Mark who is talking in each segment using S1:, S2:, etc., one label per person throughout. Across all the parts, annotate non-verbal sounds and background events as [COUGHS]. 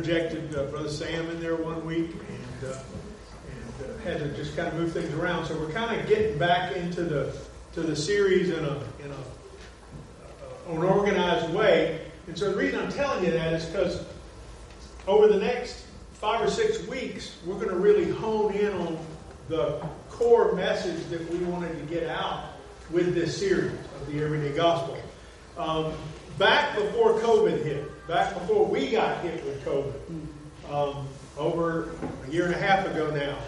S1: Projected uh, Brother Sam in there one week and, uh, and uh, had to just kind of move things around. So we're kind of getting back into the to the series in a in a uh, an organized way. And so the reason I'm telling you that is because over the next five or six weeks, we're going to really hone in on the core message that we wanted to get out with this series of the Everyday Gospel. Um, back before COVID hit, back before we got hit with COVID, um, over a year and a half ago now,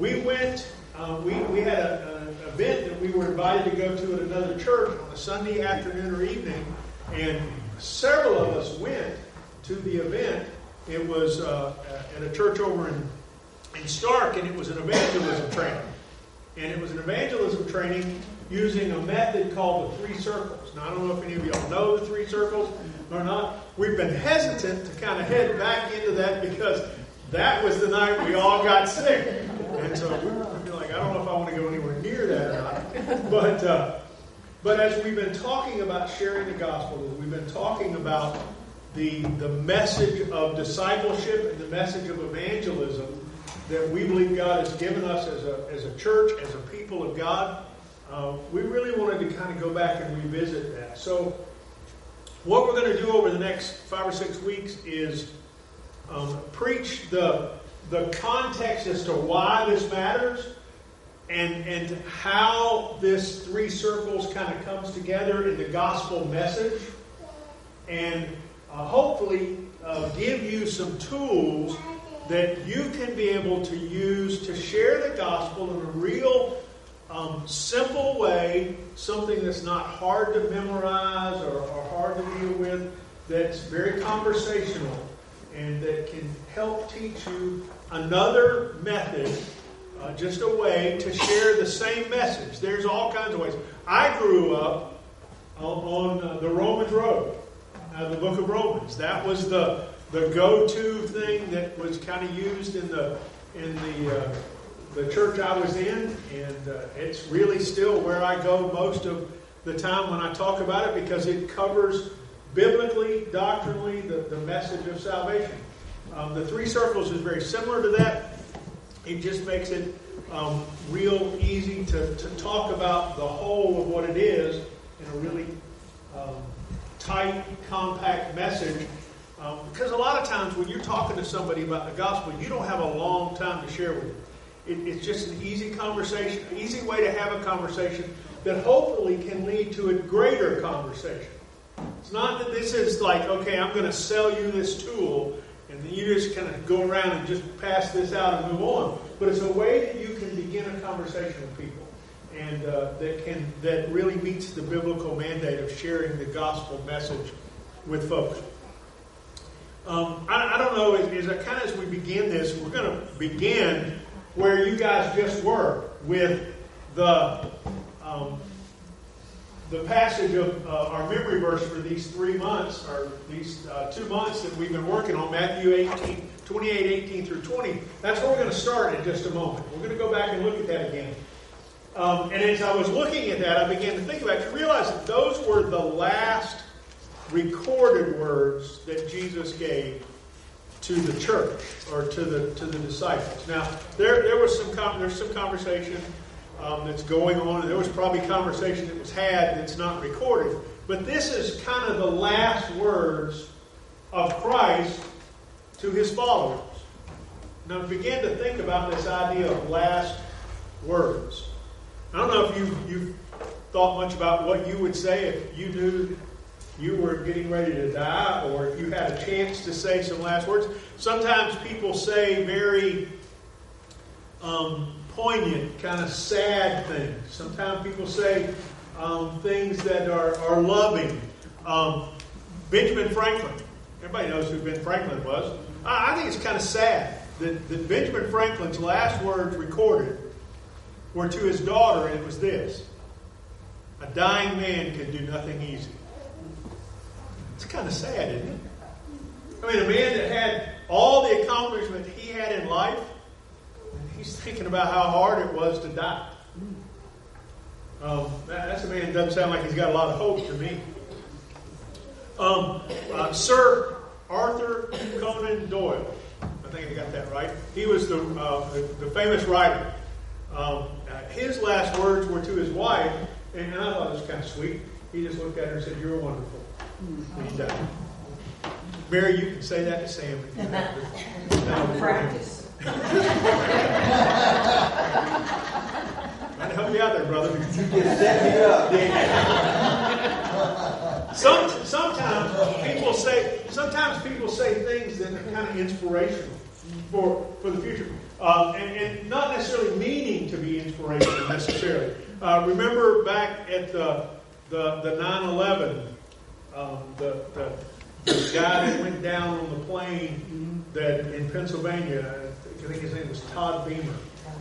S1: we went, uh, we, we had an event that we were invited to go to at another church on a Sunday afternoon or evening, and several of us went to the event. It was uh, at a church over in, in Starke, and it was an evangelism training. And it was an evangelism training using a method called the three circles. Now, I don't know if any of y'all know the three circles or not. We've been hesitant to kind of head back into that because that was the night we all got sick. And so we like, I don't know if I want to go anywhere near that or not. But, uh, but as we've been talking about sharing the gospel, we've been talking about the, the message of discipleship and the message of evangelism that we believe God has given us as a, as a church, as a people of God, uh, we really wanted to kind of go back and revisit that. So, what we're going to do over the next five or six weeks is um, preach the, the context as to why this matters and, and how this three circles kind of comes together in the gospel message. And uh, hopefully uh, give you some tools that you can be able to use to share the gospel in a real um, simple way, something that's not hard to memorize or, or hard to deal with, that's very conversational and that can help teach you another method, uh, just a way to share the same message. There's all kinds of ways. I grew up on, on uh, the Romans Road, uh, the book of Romans. That was the, the go-to thing that was kind of used in the in the uh, the church I was in, and uh, it's really still where I go most of the time when I talk about it because it covers biblically, doctrinally, the, the message of salvation. Um, the three circles is very similar to that. It just makes it um, real easy to, to talk about the whole of what it is in a really um, tight, compact message. Um, because a lot of times when you're talking to somebody about the gospel, you don't have a long time to share with them. It, it's just an easy conversation, an easy way to have a conversation that hopefully can lead to a greater conversation. It's not that this is like, okay, I'm going to sell you this tool, and then you just kind of go around and just pass this out and move on. But it's a way that you can begin a conversation with people, and uh, that can that really meets the biblical mandate of sharing the gospel message with folks. Um, I, I, don't know. As, as kind of as we begin this, we're going to begin where you guys just were with the um, the passage of uh, our memory verse for these three months, or these uh, two months that we've been working on, Matthew 18, 28, 18 through 20. That's where we're going to start in just a moment. We're going to go back and look at that again. Um, and as I was looking at that, I began to think about it. You realize that those were the last recorded words that Jesus gave to the church or to the to the disciples. Now, there there was some there's some conversation um, that's going on, and there was probably conversation that was had that's not recorded. But this is kind of the last words of Christ to his followers. Now, begin to think about this idea of last words. I don't know if you you've thought much about what you would say if you knew you were getting ready to die or if you had a chance to say some last words. Sometimes people say very um, poignant, kind of sad things. Sometimes people say um, things that are, are loving. Um, Benjamin Franklin, everybody knows who Ben Franklin was. I, I think it's kind of sad that, that Benjamin Franklin's last words recorded were to his daughter, and it was this A dying man can do nothing easy. Kind of sad, isn't it? I mean, a man that had all the accomplishment he had in life, he's thinking about how hard it was to die. Um, that's a man that doesn't sound like he's got a lot of hope to me. Um, uh, Sir Arthur Conan Doyle. I think I got that right. He was the, uh, the, the, famous writer. Um, uh, his last words were to his wife, and I thought it was kind of sweet. He just looked at her and said, You're wonderful. And he died. Mary, you can say that to Sam if you have [LAUGHS] to.
S2: Practice.
S1: Trying to help you out there, brother.
S3: You just set me up. [LAUGHS]
S1: Some, sometimes people say sometimes people say things that are kind of inspirational for, for the future. Uh, and, and, not necessarily meaning to be inspirational necessarily. Uh, remember back at the the, the 9/11, um, the, the, the guy that went down on the plane that in Pennsylvania, I think his name was Todd Beamer.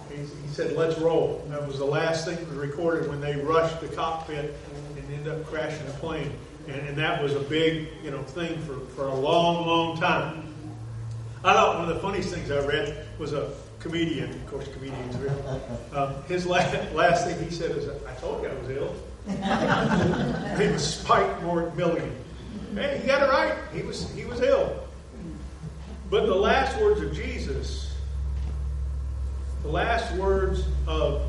S1: He, he said, "Let's roll." And that was the last thing that was recorded when they rushed the cockpit and ended up crashing the plane. And, and that was a big, you know, thing for, for a long, long time. I thought one of the funniest things I read was a comedian, of course, comedians real. [LAUGHS] Um, his last, last thing he said is, "I told you I was ill." [LAUGHS] he was Spike Milligan. Hey, he got it right. He was he was ill. But the last words of Jesus, the last words of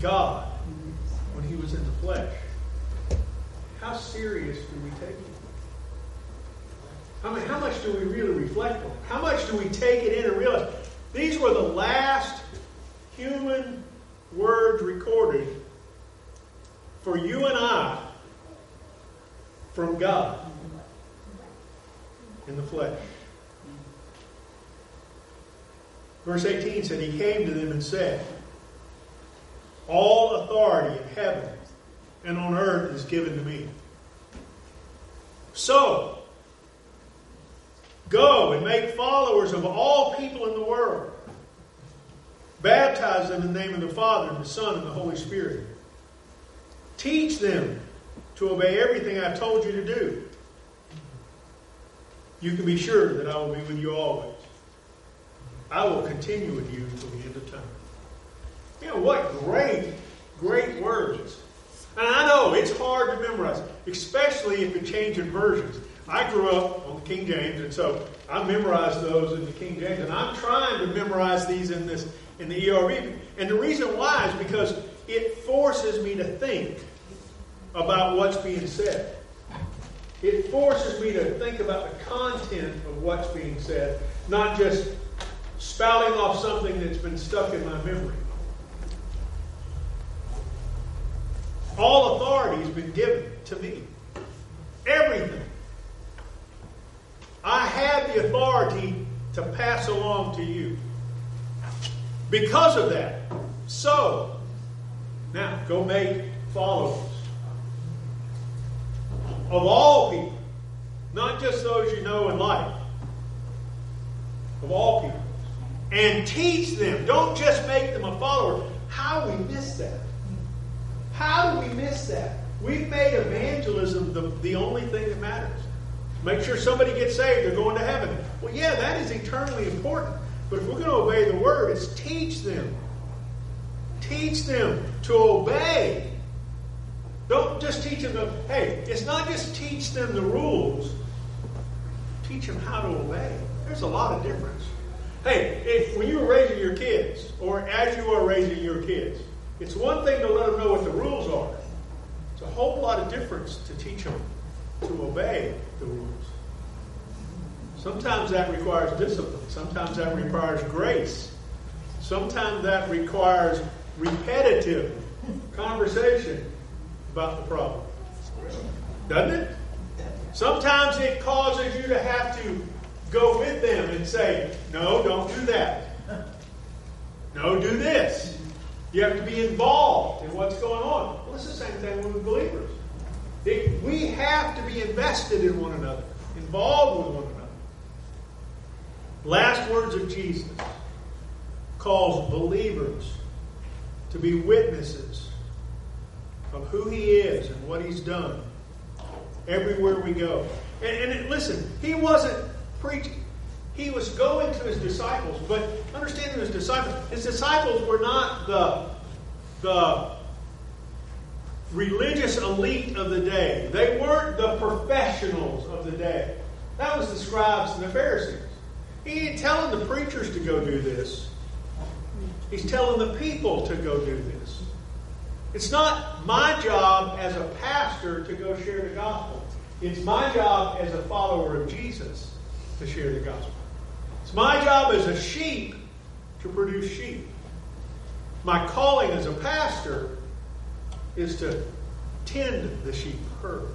S1: God when he was in the flesh, how serious do we take it? I mean, how much do we really reflect on it? How much do we take it in and realize these were the last human words recorded for you and I from God in the flesh. Verse 18 said, He came to them and said, All authority in heaven and on earth is given to me. So, go and make followers of all people in the world. Baptize them in the name of the Father, and the Son, and the Holy Spirit Teach them to obey everything I've told you to do. You can be sure that I will be with you always. I will continue with you until the end of time. You know, what great, great words. And I know it's hard to memorize, especially if it changes versions. I grew up on the King James, and so I memorized those in the King James, and I'm trying to memorize these in this in the ERV. And the reason why is because it forces me to think about what's being said. It forces me to think about the content of what's being said, not just spouting off something that's been stuck in my memory. All authority has been given to me. Everything. I have the authority to pass along to you. Because of that, so now, go make followers of all people, not just those you know in life, of all people. And teach them. Don't just make them a follower. How we miss that? How do we miss that? We've made evangelism the, the only thing that matters. Make sure somebody gets saved, they're going to heaven. Well, yeah, that is eternally important. But if we're going to obey the word, it's teach them. Teach them to obey. Don't just teach them the, hey, it's not just teach them the rules, teach them how to obey. There's a lot of difference. Hey, if, when you were raising your kids, or as you are raising your kids, it's one thing to let them know what the rules are. It's a whole lot of difference to teach them to obey the rules. Sometimes that requires discipline. Sometimes that requires grace. Sometimes that requires repetitive conversation about the problem. Doesn't it? Sometimes it causes you to have to go with them and say, no, don't do that. No, do this. You have to be involved in what's going on. Well, it's the same thing with believers. we have to be invested in one another, involved with one another. Last words of Jesus calls believers to be witnesses of who He is and what He's done everywhere we go. And, and listen, He wasn't preaching. He was going to His disciples, but understanding His disciples, His disciples were not the, the religious elite of the day. They weren't the professionals of the day. That was the scribes and the Pharisees. He ain't telling the preachers to go do this. He's telling the people to go do this. It's not my job as a pastor to go share the gospel. It's my job as a follower of Jesus to share the gospel. It's my job as a sheep to produce sheep. My calling as a pastor is to tend the sheep herd.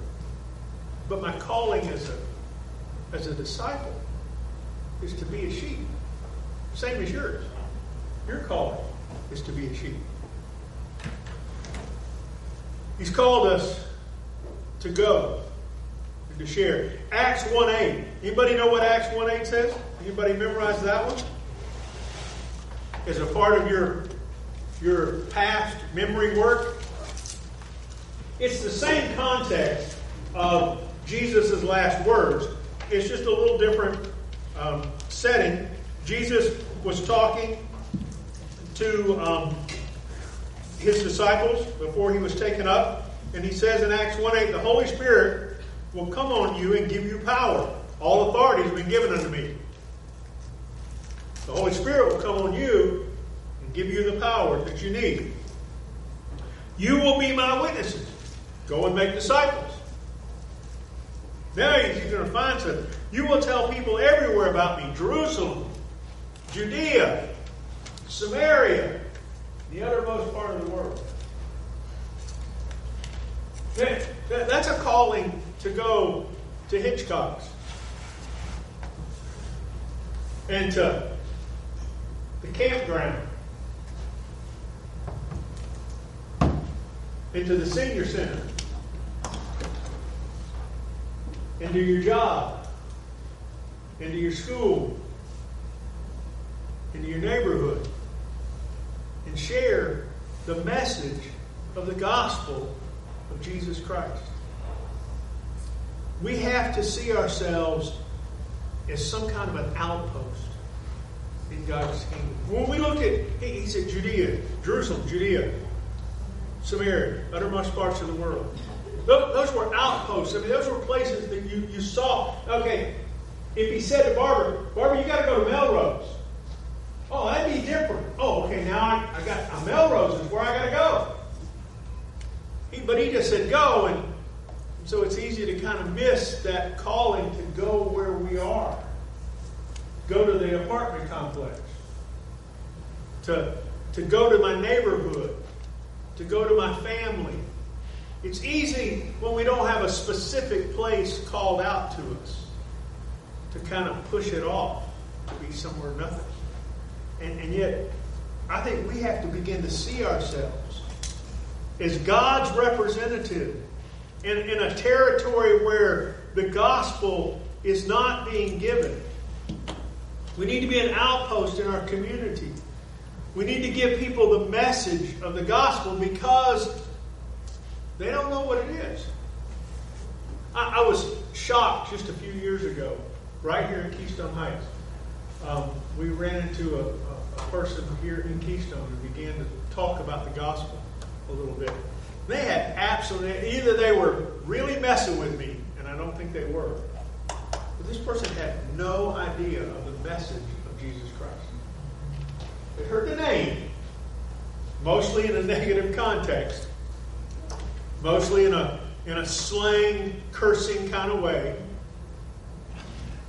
S1: But my calling as a as a disciple is to be a sheep. Same as yours. Your calling is to be a sheep. He's called us to go and to share. Acts 1.8. Anybody know what Acts 1.8 says? Anybody memorize that one? As a part of your, your past memory work? It's the same context of Jesus' last words. It's just a little different um, setting. Jesus was talking to um, his disciples before he was taken up. And he says in Acts 1 8, the Holy Spirit will come on you and give you power. All authority has been given unto me. The Holy Spirit will come on you and give you the power that you need. You will be my witnesses. Go and make disciples. Now he's going to find some. You will tell people everywhere about me Jerusalem, Judea, Samaria, the uttermost part of the world. That, that, that's a calling to go to Hitchcock's and to the campground into the senior center and into your job into your school into your neighborhood and share the message of the gospel of Jesus Christ. We have to see ourselves as some kind of an outpost in God's kingdom. When we look at, he, said Judea, Jerusalem, Judea, Samaria, uttermost parts of the world. Those, were outposts. I mean, those were places that you, you saw. Okay, if he said to Barbara, Barbara, you got to go to Melrose. Oh, that'd be different. Oh, okay, now I, I got a Melrose is where I got to go. He, but he just said go, and so it's easy to kind of miss that calling to go where we are. Go to the apartment complex. To, to go to my neighborhood. To go to my family. It's easy when we don't have a specific place called out to us to kind of push it off, to be somewhere nothing. And, and yet, I think we have to begin to see ourselves as God's representative in, in a territory where the gospel is not being given. We need to be an outpost in our community. We need to give people the message of the gospel because they don't know what it is. I, I was shocked just a few years ago, right here in Keystone Heights. Um, we ran into a, a person here in Keystone and began to talk about the gospel a little bit. They had absolutely, either they were really messing with me, and I don't think they were, but this person had no idea of the message of Jesus Christ. They heard the name, mostly in a [LAUGHS] negative context, mostly in a, in a slang, cursing kind of way.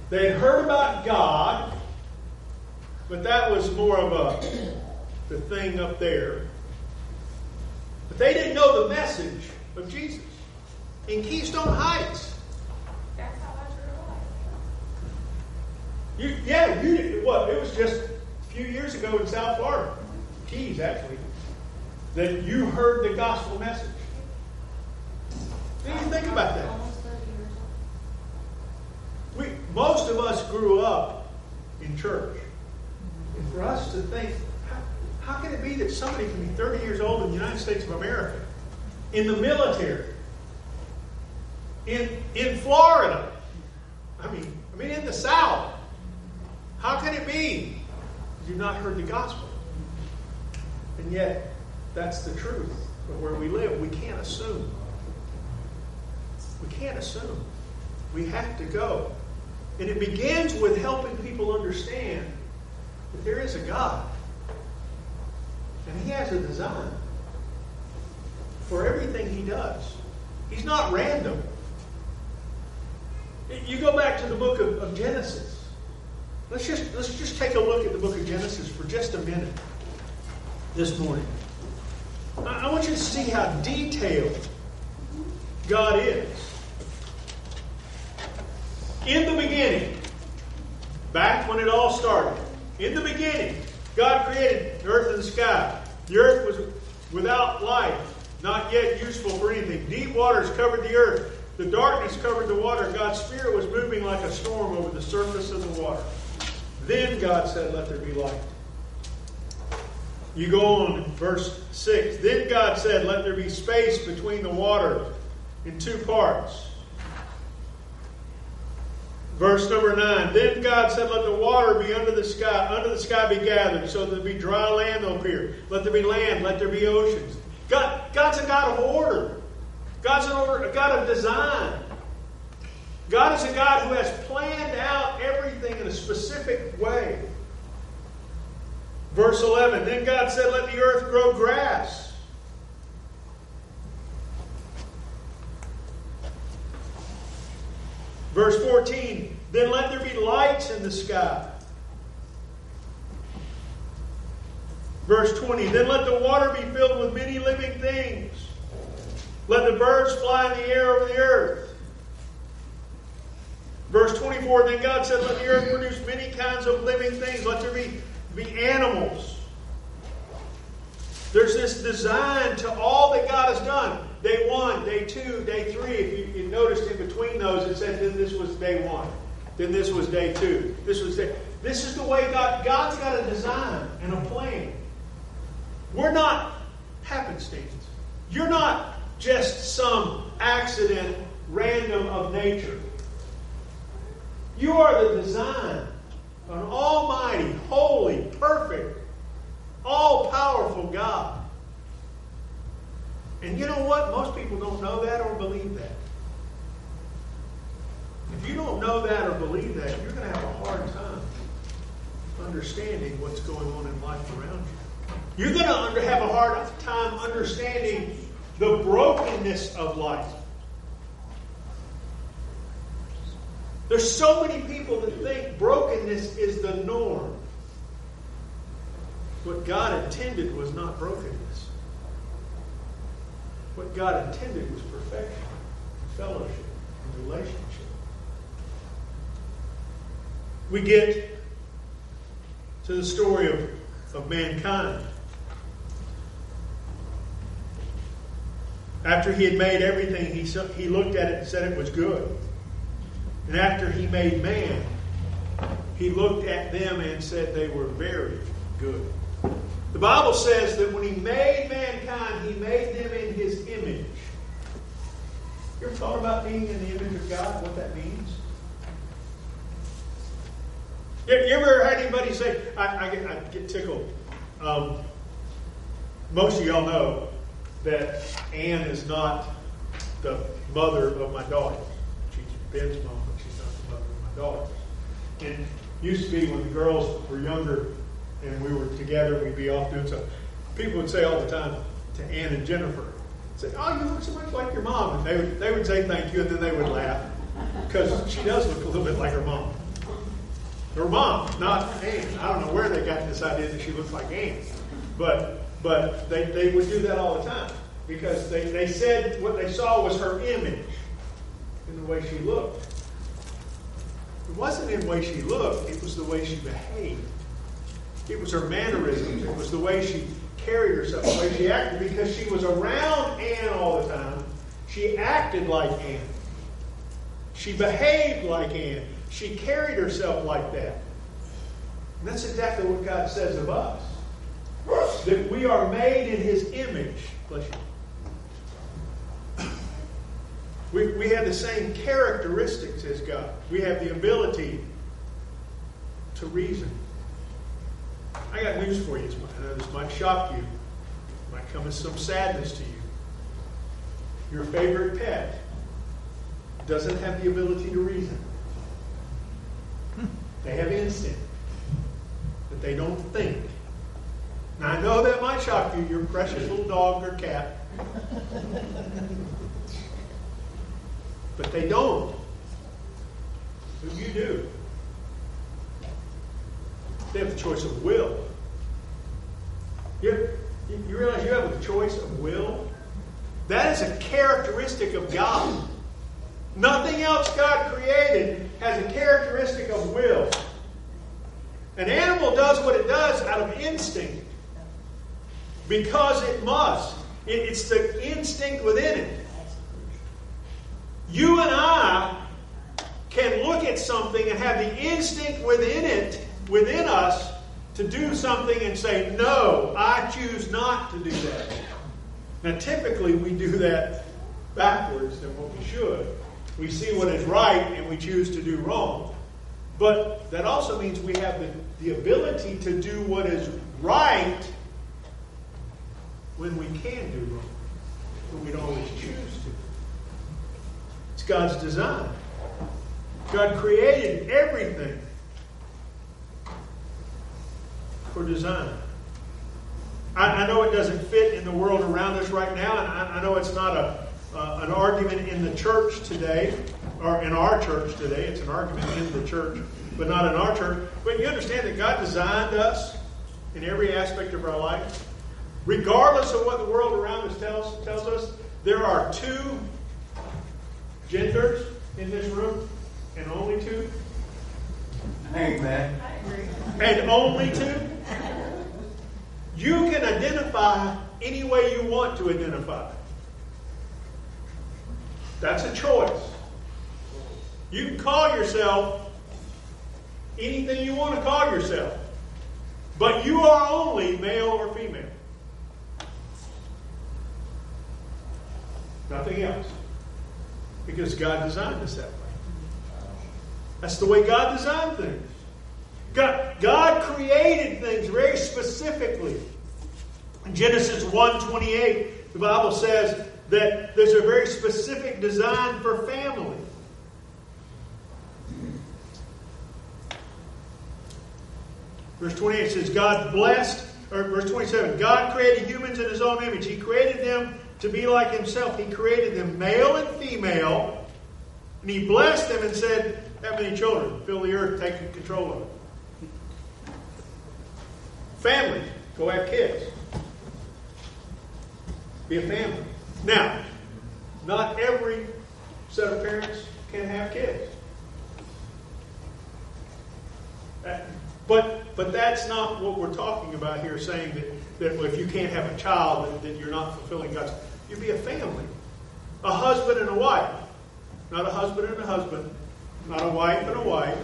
S1: They had heard about God, but that was more of a the thing up there. But they didn't know the message of Jesus in Keystone Heights.
S2: That's how I
S1: grew You, yeah, you did. What? It was just a few years ago in South Florida, Keys actually, that you heard the gospel message. What do you think about that?
S2: Almost 30 years
S1: We, most of us grew up in church. And for us to think, how, how can it be that somebody can be 30 years old in the United States of America, in the military, in, in Florida, I mean, I mean in the South, how can it be you've not heard the gospel? And yet, that's the truth. of where we live, we can't assume. We can't assume. We have to go. And it begins with helping people understand that there is a God. And He has a design for everything He does. He's not random. You go back to the book of, of Genesis. Let's just, let's just take a look at the book of Genesis for just a minute this morning. I, I want you to see how detailed God is. In the beginning, back when it all started, in the beginning, God created the earth and the sky. The earth was without life, not yet useful for anything. Deep waters covered the earth. The darkness covered the water. God's Spirit was moving like a storm over the surface of the water. Then God said, Let there be light. You go on, verse 6. Then God said, Let there be space between the water in two parts. Verse number 9. Then God said, Let the water be under the sky, under the sky be gathered, so there be dry land will appear. Let there be land, let there be oceans. God, God's a God of order. God's an order, a God of design. God is a God who has planned out everything in a specific way. Verse 11 Then God said, Let the earth grow grass. Verse 14 Then let there be lights in the sky. Verse 20 Then let the water be filled with many living things. Let the birds fly in the air over the earth. Verse 24 Then God said, Let the earth produce many kinds of living things. Let there be be animals. There's this design to all that God has done. Day one, day two, day three. If you, you noticed in between those, it said then this was day one. Then this was day two. This was day. This is the way God. God's got a design and a plan. We're not happenstance. You're not just some accident, random of nature. You are the design an almighty, holy, perfect, all powerful God. And you know what? Most people don't know that or believe that. If you don't know that or believe that, you're going to have a hard time understanding what's going on in life around you. You're going to have a hard time understanding the brokenness of life. There's so many people that think brokenness is the norm. What God intended was not brokenness. What God intended was perfection, fellowship, and relationship. We get to the story of, of mankind. After he had made everything, he, he looked at it and said it was good. And after he made man, he looked at them and said they were very good. The Bible says that when he made mankind, he made them in his image. You ever thought about being in the image of God, what that means? You ever had anybody say, I, I, get, I get, tickled. Um, most of y'all know that Ann is not the mother of my daughter. She's Ben's mom daughters. And used to be when the girls were younger and we were together, we'd be off doing stuff. People would say all the time to Ann and Jennifer, say, "Oh, you look so much like your mom," and they would they would say thank you, and then they would laugh because she does look a little bit like her mom. Her mom, not Anne. I don't know where they got this idea that she looks like Anne. but but they, they would do that all the time because they, they said what they saw was her image in the way she looked. It wasn't in the way she looked, it was the way she behaved. It was her mannerisms, it was the way she carried herself, the way she acted, because she was around Anne all the time. She acted like Anne. She behaved like Ann. She carried herself like that. And that's exactly what God says of us. That we are made in His image. Bless you. We, we have the same characteristics as God. We have the ability to reason. I got news for you. I know this might shock you, might come as some sadness to you. Your favorite pet doesn't have the ability to reason. They have instinct, but they don't think. Now, I know that might shock you, your precious little dog or cat. but they don't. But you do? They have the choice of will. You, you realize you have a choice of will? That is a characteristic of God. Nothing else God created has a characteristic of will. An animal does what it does out of instinct because it must. it's the instinct within it. You and I can look at something and have the instinct within it, within us, to do something and say, No, I choose not to do that. Now, typically, we do that backwards than what we should. We see what is right and we choose to do wrong. But that also means we have the, the ability to do what is right when we can do wrong, but we don't always choose to. It's God's design. God created everything for design. I, I, know it doesn't fit in the world around us right now, and I, I know it's not a, uh, an argument in the church today, or in our church today. It's an argument in the church, but not in our church. But you understand that God designed us in every aspect of our life. Regardless of what the world around us tells, tells us, there are two genders in this room, and only two.
S2: Amen.
S1: And only two. You can identify any way you want to identify. That's a choice. You can call yourself anything you want to call yourself, but you are only male or female. Nothing else. Because God designed us that way. That's the way God designed things. God, God created things very specifically. In Genesis 1:28, the Bible says that there's a very specific design for family. Verse 28 says, God blessed, or verse 27, God created humans in his own image. He created them to be like himself. He created them male and female, and he blessed them and said, Have many children, fill the earth, take control of it. Family, go have kids. Be a family. Now, not every set of parents can have kids. Uh, but but that's not what we're talking about here, saying that, that if you can't have a child, that, that you're not fulfilling God's. You'd be a family. A husband and a wife. Not a husband and a husband. Not a wife and a wife.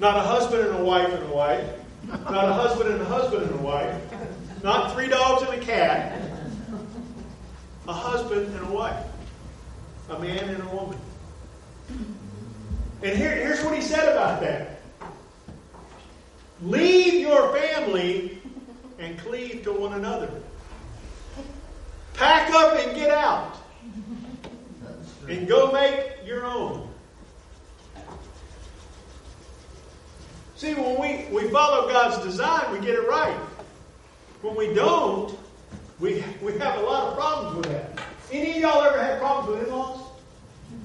S1: Not a husband and a wife and a wife. Not a husband and a husband and a wife. Not three dogs and a cat. A husband and a wife. A man and a woman. And here, here's what he said about that. Leave your family and cleave to one another. Pack up and get out. And go make your own. See, when we, we follow God's design, we get it right. When we don't, we, we have a lot of problems with that. Any of y'all ever had problems with in-laws?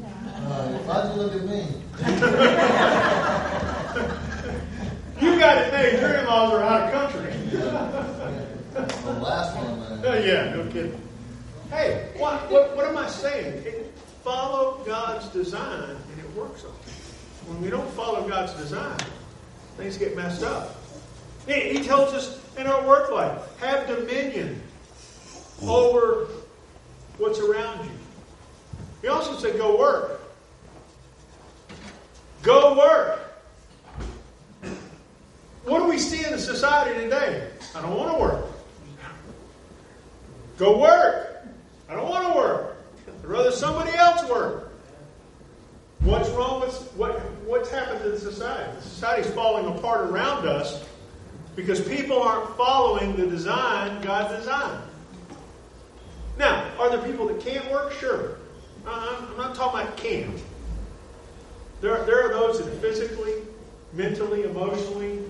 S3: Uh, why'd you look at me? [LAUGHS]
S1: you got it made. Your in-laws are out of country.
S3: the last one, man.
S1: Oh, yeah, no kidding. Hey, what, what, what am I saying? It, follow God's design, and it works on When we don't follow God's design, things get messed up. He, he tells us in our work life, have dominion over what's around you. He also said, go work. Go work. What do we see in the society today? I don't want to work. Go work. I don't want to work. I'd rather somebody else work. What's wrong with what, what's happened to the society? The society's falling apart around us because people aren't following the design God designed. Now, are there people that can't work? Sure. I'm not talking about can't. There, there are those that physically, mentally, emotionally.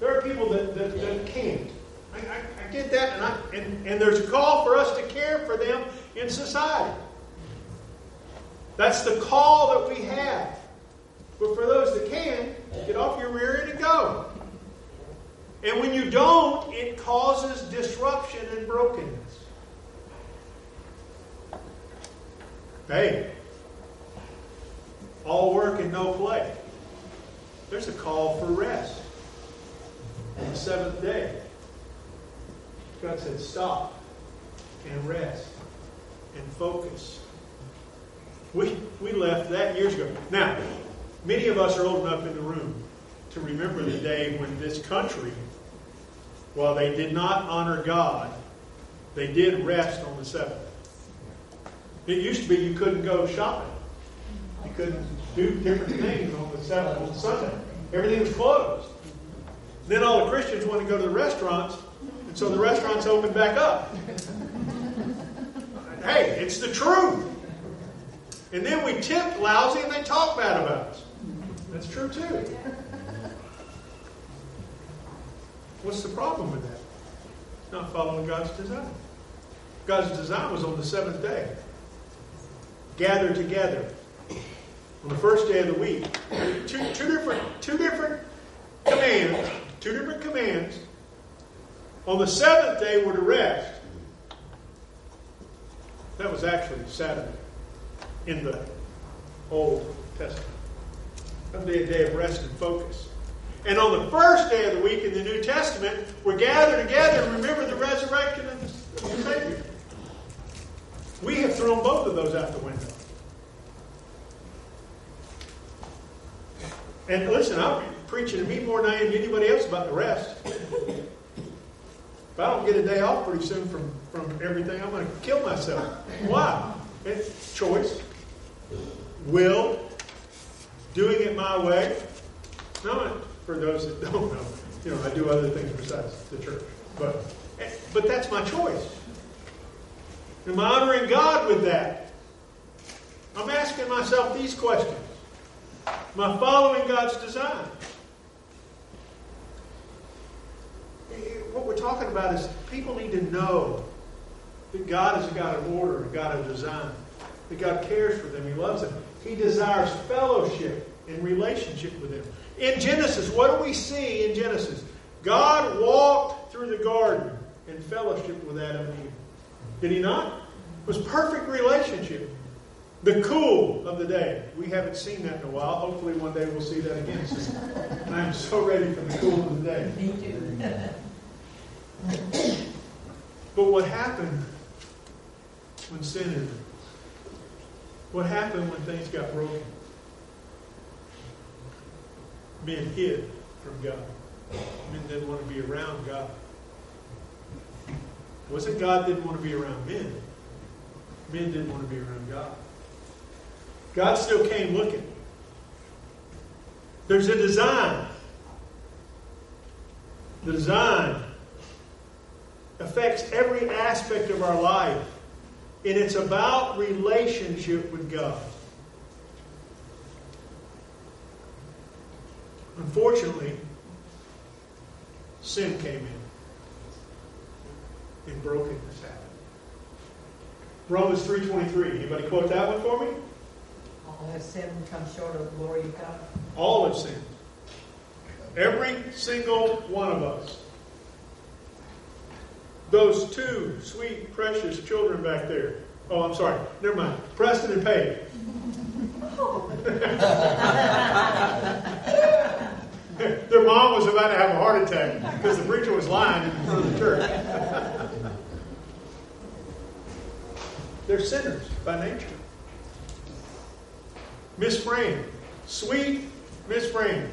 S1: There are people that, that, that can't. I, I, I get that, and, I, and, and there's a call for us to care for them in society. That's the call that we have. But for those that can, get off your rear end and go. And when you don't, it causes disruption and brokenness. Hey, all work and no play. There's a call for rest. On the seventh day, God said, stop and rest and focus. We, we left that years ago. Now, many of us are old enough in the room to remember the day when this country, while they did not honor God, they did rest on the seventh. It used to be you couldn't go shopping. You couldn't do different things on the seventh on Sunday. Everything was closed. Then all the Christians wanted to go to the restaurants, and so the restaurants opened back up. hey, it's the truth. And then we tipped lousy and they talk bad about us. That's true too. What's the problem with that? Not following God's design. God's design was on the seventh day. Gather together. On the first day of the week. Two, two different, two different commands. Two different commands. On the seventh day were to rest. That was actually Saturday in the Old Testament. That would be a day of rest and focus. And on the first day of the week in the New Testament, we're gathered together and remember the resurrection of the, Savior. We have thrown both of those out the window. And listen, I'm preaching to me more than I am to anybody else about the rest. If I don't get a day off pretty soon from, from everything, I'm going to kill myself. Why? It's choice, will, doing it my way. No, for those that don't know, you know, I do other things besides the church. But, but that's my choice. Am I honoring God with that? I'm asking myself these questions. Am I following God's design? What we're talking about is people need to know that God is a God of order, a God of design, that God cares for them, He loves them. He desires fellowship and relationship with them. In Genesis, what do we see in Genesis? God walked through the garden in fellowship with Adam and Eve. Did He not? It was perfect relationship. The cool of the day. We haven't seen that in a while. Hopefully, one day we'll see that again soon. I am so ready for the cool of the day.
S2: Me too.
S1: But what happened when sin entered? What happened when things got broken? Men hid from God. Men didn't want to be around God. It wasn't God didn't want to be around men. Men didn't want to be around God. God still came looking. There's a design. The design affects every aspect of our life. And it's about relationship with God. Unfortunately, sin came in. And brokenness happened. Romans 3.23. Anybody quote that one for me?
S2: All have sinned and come short of the glory of God.
S1: All have sinned. Every single one of us. Those two sweet, precious children back there. Oh, I'm sorry. Never mind. Preston and Paige. [LAUGHS] Their mom was about to have a heart attack because the preacher was lying in front of the church. They're sinners by nature. Miss Fran, sweet Miss Fran,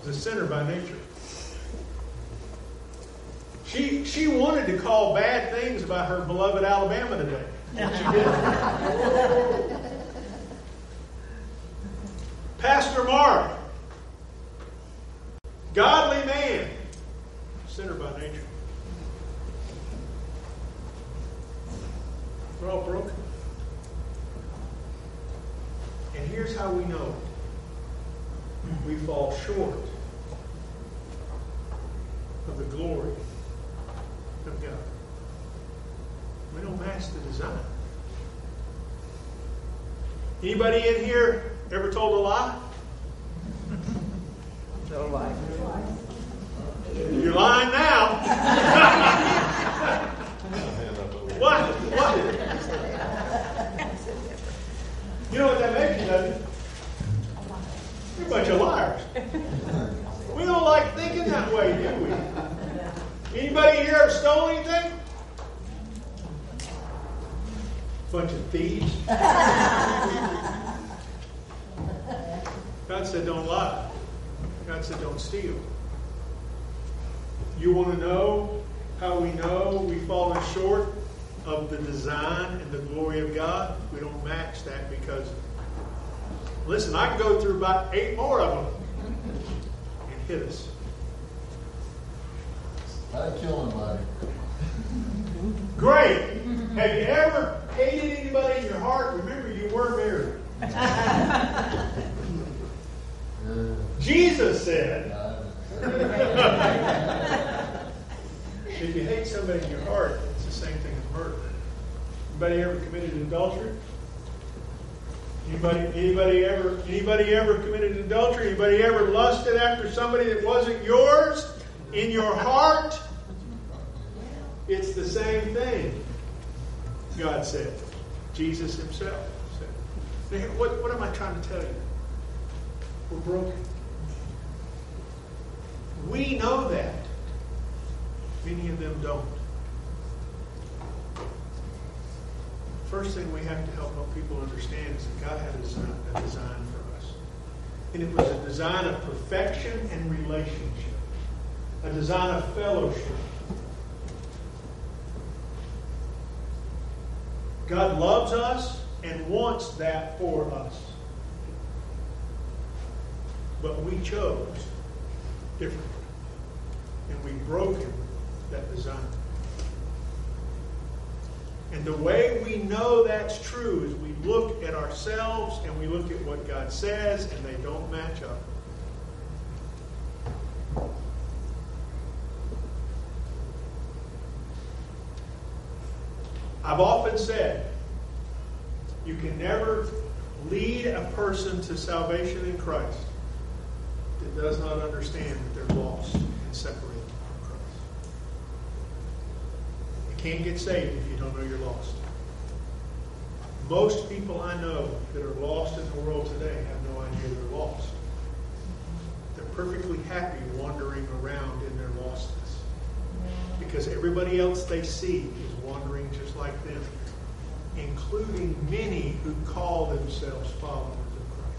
S1: is a sinner by nature. She, she wanted to call bad things about her beloved Alabama today. And she did. Pastor Mark, godly man, sinner by nature. We're all broken. And here's how we know we we fall short of the glory of God. We don't match the design. Anybody in here ever told a lie?
S2: No life.
S1: You're lying now. [LAUGHS] what? What? You know what that makes you, doesn't it? You're a bunch of liars. We don't like thinking that way, do we? Anybody here ever stole anything? Bunch of thieves. God said, don't lie. God said, don't steal. You want to know how we know we've fallen short of the design and the glory of God? We don't match that because, listen, I can go through about eight more of them and hit us.
S3: To kill anybody.
S1: Great. Have you ever hated anybody in your heart? Remember, you were married. Jesus said, if you hate somebody in your heart, it's the same thing as murder. Anybody ever committed adultery? Anybody, anybody ever, anybody ever committed adultery? Anybody ever lusted after somebody that wasn't yours in your heart? It's the same thing. God said. Jesus Himself said. Now, What, what am I trying to tell you? We're broken. We know that. Many of them don't. First thing we have to help people understand is that God had a design, a design for us. And it was a design of perfection and relationship, a design of fellowship. God loves us and wants that for us. But we chose differently. And we've broken that design. And the way we know that's true is we look at ourselves and we look at what God says, and they don't match up. I've often said, you can never lead a person to salvation in Christ that does not understand that they're lost and separated from Christ. You can't get saved if you don't know you're lost. Most people I know that are lost in the world today have no idea they're lost. They're perfectly happy wandering around in their lostness because everybody else they see is wandering just like them, including many who call themselves followers of Christ.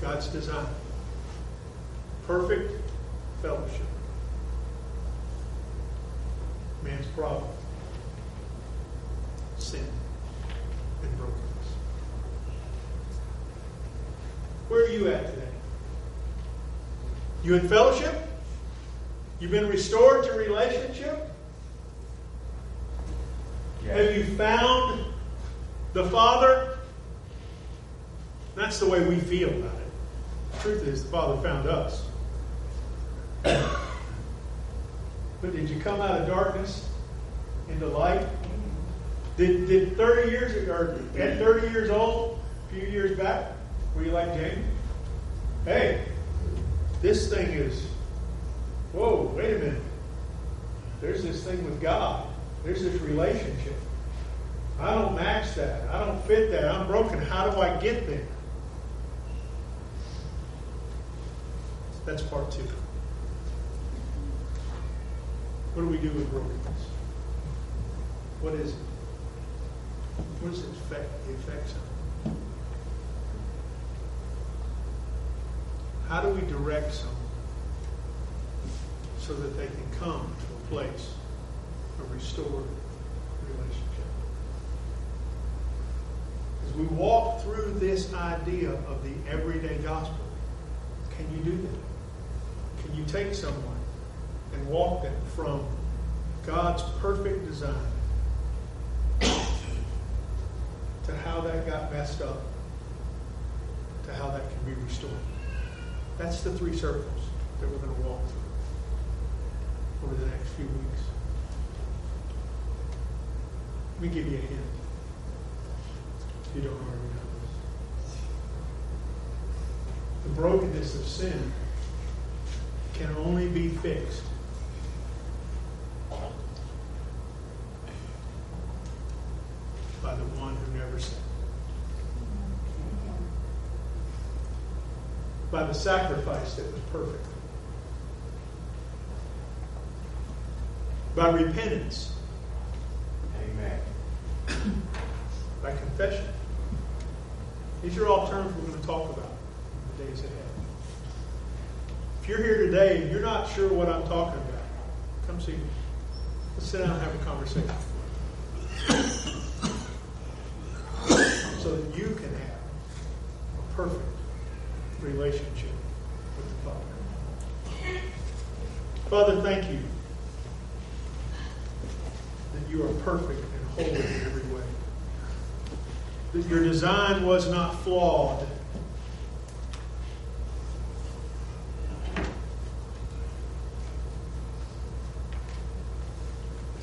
S1: God's design. Perfect fellowship. Man's problem. Sin and brokenness. Where are you at today? You in fellowship? You've been restored to relationship? Have you found the Father? That's the way we feel about it. The truth is, the Father found us. [COUGHS] But did you come out of darkness into light? Did, did 30 years or at 30 years old, a few years back, were you like Jamie? Hey, this thing is, whoa, wait a minute. There's this thing with God. There's this relationship. I don't match that. I don't fit that. I'm broken. How do I get there? That's part two. What do we do with brokenness? What is it? What does it affect the effects of? How do we direct someone so that they can come to a place of restored relationship? As we walk through this idea of the everyday gospel, can you do that? Can you take someone and walk them from God's perfect design to how that got messed up, to how that can be restored. That's the three circles that we're going to walk through over the next few weeks. Let me give you a hint. If you don't already know this. The brokenness of sin can only be fixed by the one who never sinned. By the sacrifice that was perfect. By repentance.
S4: Amen.
S1: By confession. These are all terms we're going to talk about in the days ahead. If you're here today and you're not sure what I'm talking about, come see me. Let's sit down and have a conversation. [COUGHS] so that you can have a perfect relationship with the Father. Father, thank you that you are perfect and holy in every way. That your design was not flawed.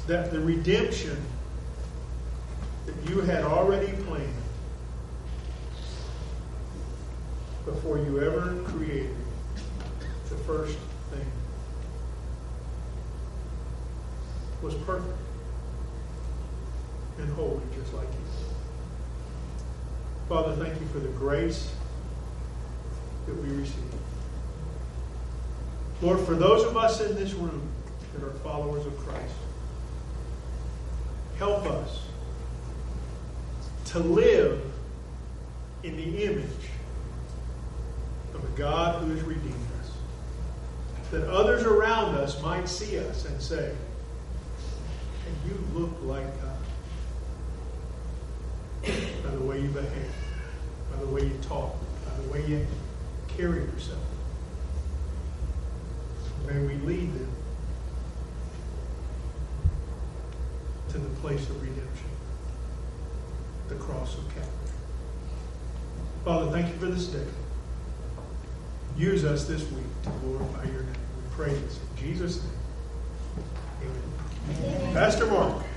S1: That the redemption that you had already planned before you ever created the first thing was perfect and holy, just like you. Father, thank you for the grace that we receive. Lord, for those of us in this room that are followers of Christ, help us to live in the image of a God who has redeemed us. That others around us might see us and say, you look like God by the way you behave, by the way you talk, by the way you carry yourself. May we lead them to the place of redemption, the cross of Calvary. Father, thank you for this day. Use us this week to glorify your name. We pray this in Jesus' name. Amen. Pastor Mark.